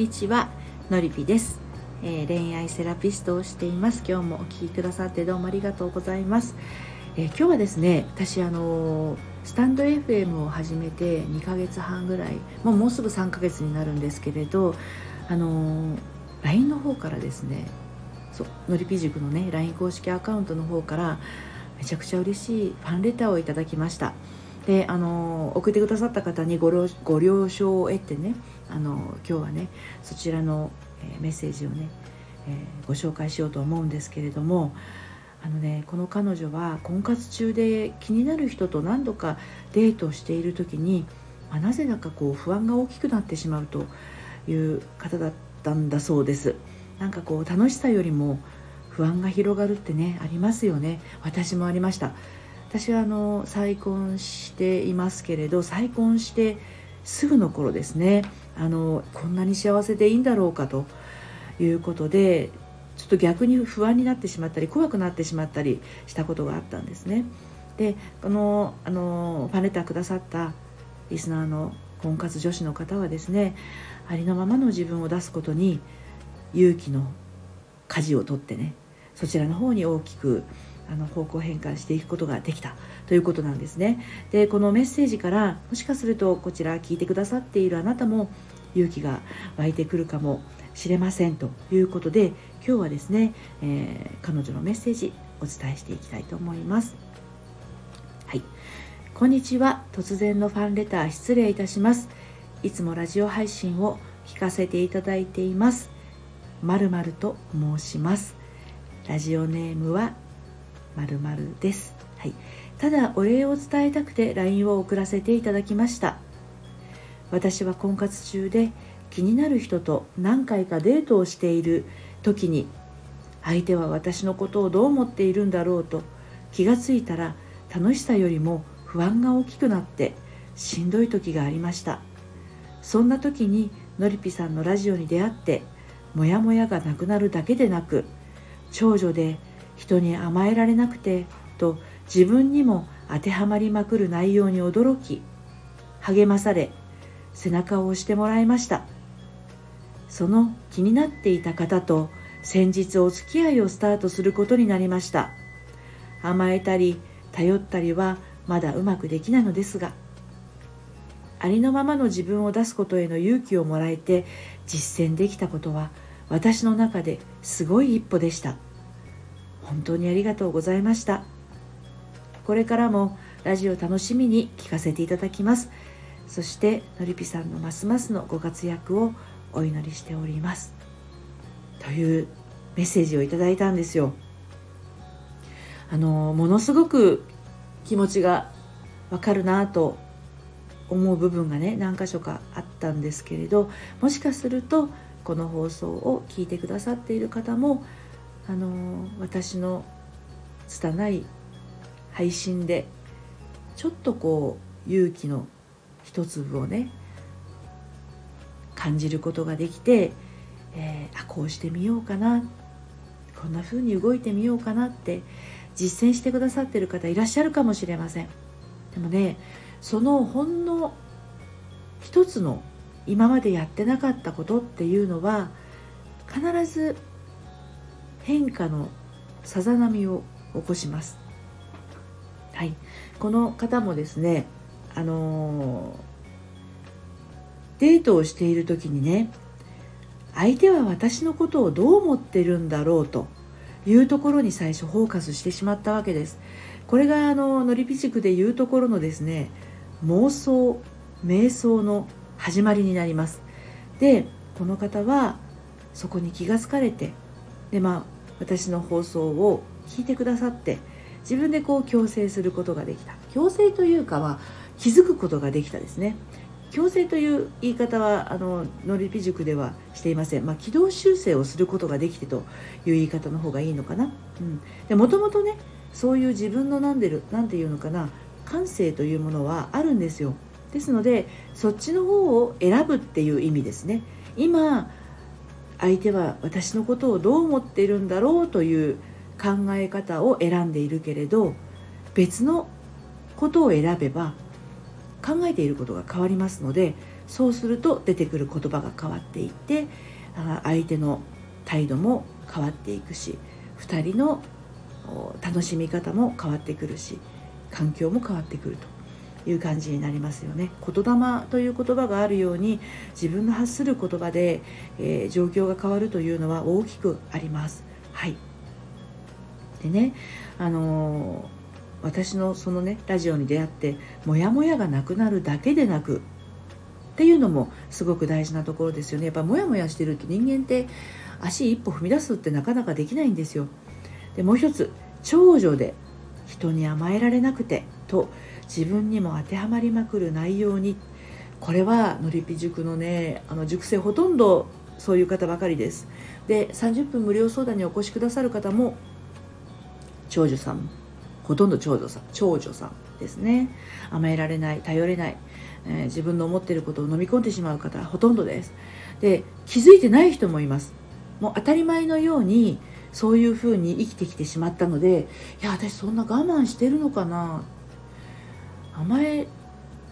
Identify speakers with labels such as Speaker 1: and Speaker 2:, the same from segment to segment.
Speaker 1: にちはのりぴです、えー、恋愛セラピストをしています。今日もお聞きくださってどうもありがとうございます、えー、今日はですね私あのスタンド FM を始めて2ヶ月半ぐらいもうもうすぐ3ヶ月になるんですけれどあの LINE の方からですねそうのりぴ塾のね LINE 公式アカウントの方からめちゃくちゃ嬉しいファンレターをいただきました。であの送ってくださった方にご了ご了承を得てねあの今日はねそちらの、え、メッセージをね、えー、ご紹介しようと思うんですけれどもあのねこの彼女は婚活中で気になる人と何度かデートをしている時に、まあ、なぜだかこう不安が大きくなってしまうという方だったんだそうです。なんかこう楽しさよりも不安が広がるってねありますよね私もありました私はあの再婚していますけれど再婚してすぐの頃ですねあのこんなに幸せでいいんだろうかということでちょっと逆に不安になってしまったり怖くなってしまったりしたことがあったんですね。でこのあのファンレターくださったリスナーの婚活女子の方はですねありのままの自分を出すことに勇気の舵を取ってねそちらの方に大きくあの方向変換していくことができたということなんですね。でこのメッセージからもしかするとこちら聞いてくださっているあなたも勇気が湧いてくるかもしれませんということで今日はですね、えー、彼女のメッセージお伝えしていきたいと思います。はい。こんにちは。突然のファンレター失礼いたします。いつもラジオ配信を聞かせていただいています。まるまると申します。ラジオネームはまるです、はい、ただお礼を伝えたくて LINE を送らせていただきました。私は婚活中で気になる人と何回かデートをしている時に相手は私のことをどう思っているんだろうと気がついたら楽しさよりも不安が大きくなってしんどい時がありました。そんな時にのりぴさんのラジオに出会ってモヤモヤがなくなるだけでなく長女で人に甘えられなくてと自分にも当てはまりまくる内容に驚き励まされ背中を押してもらいました。その気になっていた方と先日お付き合いをスタートすることになりました。甘えたり頼ったりはまだうまくできないのですがありのままの自分を出すことへの勇気をもらえて実践できたことは私の中ですごい一歩でした。本当にありがとうございました。これからもラジオ楽しみに聞かせていただきます。そしてのりぴさんのますますのご活躍をお祈りしております。というメッセージをいただいたんですよ。あのものすごく気持ちがわかるなと思う部分がね何箇所かあったんですけれどもしかするとこの放送を聞いてくださっている方もあの私の拙い配信でちょっとこう勇気の一粒をね感じることができて、えー、あこうしてみようかなこんな風に動いてみようかなって実践してくださってる方いらっしゃるかもしれません。でもねそのほんの一つの今までやってなかったことっていうのは必ず変化のさざ波を起こします。はい、この方もですね、あのー、デートをしている時にね相手は私のことをどう思ってるんだろうというところに最初フォーカスしてしまったわけです。これがあののりぴ塾でいうところのですね妄想瞑想の始まりになります。でこの方はそこに気がつかれてでまあ私の放送を聞いてくださって自分でこう強制することができた。強制というかは気づくことができたですね。強制という言い方はあのノリピ塾ではしていません、まあ、軌道修正をすることができてという言い方の方がいいのかな、うん、でもともとねそういう自分のなんでるなんていうのかな感性というものはあるんですよ。ですのでそっちの方を選ぶっていう意味ですね。今相手は私のことをどう思っているんだろうという考え方を選んでいるけれど別のことを選べば考えていることが変わりますのでそうすると出てくる言葉が変わっていって相手の態度も変わっていくし2人の楽しみ方も変わってくるし環境も変わってくると。いう感じになりますよね。言霊という言葉があるように自分の発する言葉で、えー、状況が変わるというのは大きくあります。はい。でねあのー、私のそのねラジオに出会ってモヤモヤがなくなるだけでなくっていうのもすごく大事なところですよね。やっぱモヤモヤしてると人間って足一歩踏み出すってなかなかできないんですよ。でもう一つ長女で人に甘えられなくてと自分にも当てはまりまくる内容にこれはのりぴ塾のねあの塾生ほとんどそういう方ばかりです。で30分無料相談にお越しくださる方も長女さんほとんど長女さん長女さんですね。甘えられない頼れない、えー、自分の思っていることを飲み込んでしまう方ほとんどです。で気づいてない人もいます。もう当たり前のようにそういうふうに生きてきてしまったのでいや私そんな我慢してるのかな甘え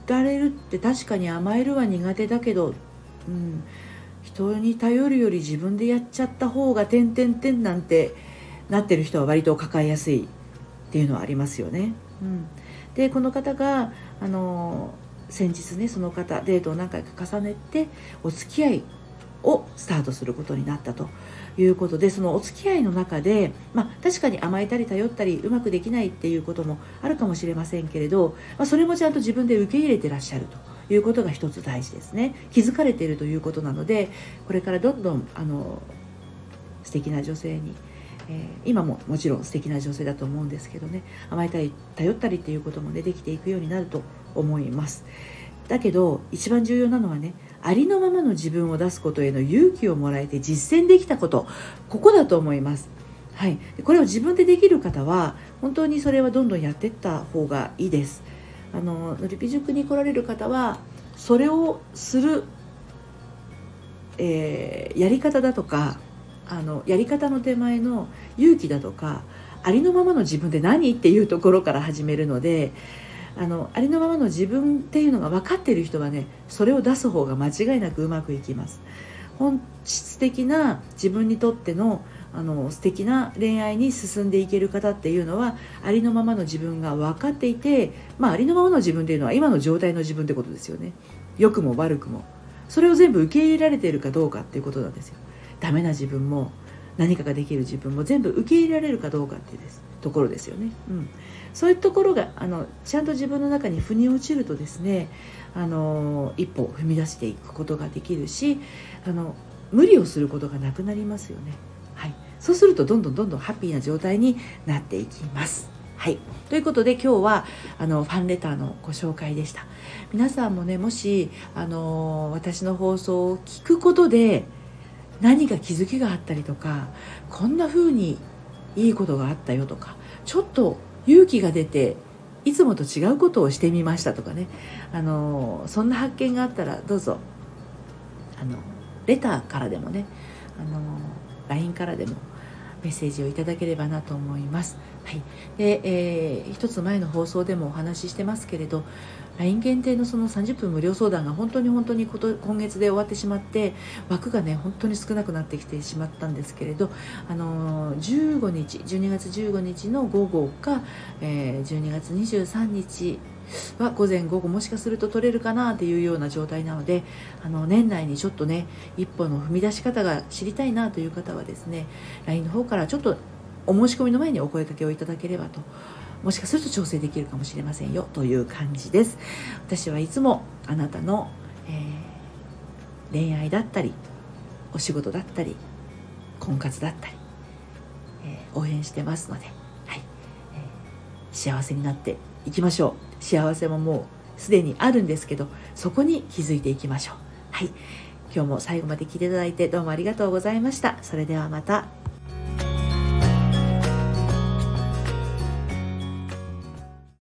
Speaker 1: られるって確かに甘えるは苦手だけど、うん、人に頼るより自分でやっちゃった方が「てんてんてん」なんてなってる人は割と抱えやすいっていうのはありますよね。うん、でこの方があの先日ねその方デートを何回か重ねてお付き合いをスタートすることになったということでそのお付き合いの中で、まあ、確かに甘えたり頼ったりうまくできないっていうこともあるかもしれませんけれど、まあ、それもちゃんと自分で受け入れてらっしゃるということが一つ大事ですね。気づかれているということなのでこれからどんどんあの素敵な女性にえー、今ももちろん素敵な女性だと思うんですけどね甘えたり頼ったりっていうこともねできていくようになると思います。だけど一番重要なのはねありのままの自分を出すことへの勇気をもらえて実践できたことここだと思います。はい、これを自分でできる方は本当にそれはどんどんやっていった方がいいです。あののりぴ塾に来られる方はそれをする、えー、やり方だとかあのやり方の手前の勇気だとかありのままの自分で何っていうところから始めるのであのありのままの自分っていうのが分かっている人はねそれを出す方が間違いなくうまくいきます。本質的な自分にとってのあの素敵な恋愛に進んでいける方っていうのはありのままの自分が分かっていて、まあ、ありのままの自分っていうのは今の状態の自分ってことですよね。良くも悪くも。それを全部受け入れられているかどうかっていうことなんですよ。ダメな自分も何かができる自分も全部受け入れられるかどうかっていうですところですよね、うん、そういうところがあのちゃんと自分の中に腑に落ちるとですねあの一歩踏み出していくことができるしあの無理をすることがなくなりますよね、はい、そうするとどんどんどんどんハッピーな状態になっていきます。はい、ということで今日はあのファンレターのご紹介でした。皆さんもねもしあの私の放送を聞くことで何か気づきがあったりとかこんな風にいいことがあったよとかちょっと勇気が出ていつもと違うことをしてみましたとかね。あのそんな発見があったらどうぞ。あのレターからでもねあの LINE からでもメッセージをいただければなと思います。はい、で、えー、一つ前の放送でもお話ししてますけれど LINE 限定のその30分無料相談が本当に本当に今月で終わってしまって枠がね本当に少なくなってきてしまったんですけれど、あのー、15日12月15日の午後か、えー、12月23日は午前午後もしかすると取れるかなっていうような状態なのであの年内にちょっとね一歩の踏み出し方が知りたいなという方はですね LINE の方からちょっとお申し込みの前にお声かけをいただければともしかすると調整できるかもしれませんよ。という感じです。私はいつもあなたの、えー、恋愛だったりお仕事だったり婚活だったり、えー、応援してますので、はい。えー、幸せになっていきましょう。幸せももうすでにあるんですけどそこに気づいていきましょう。はい。今日も最後まで聞いていただいてどうもありがとうございました。それではまた。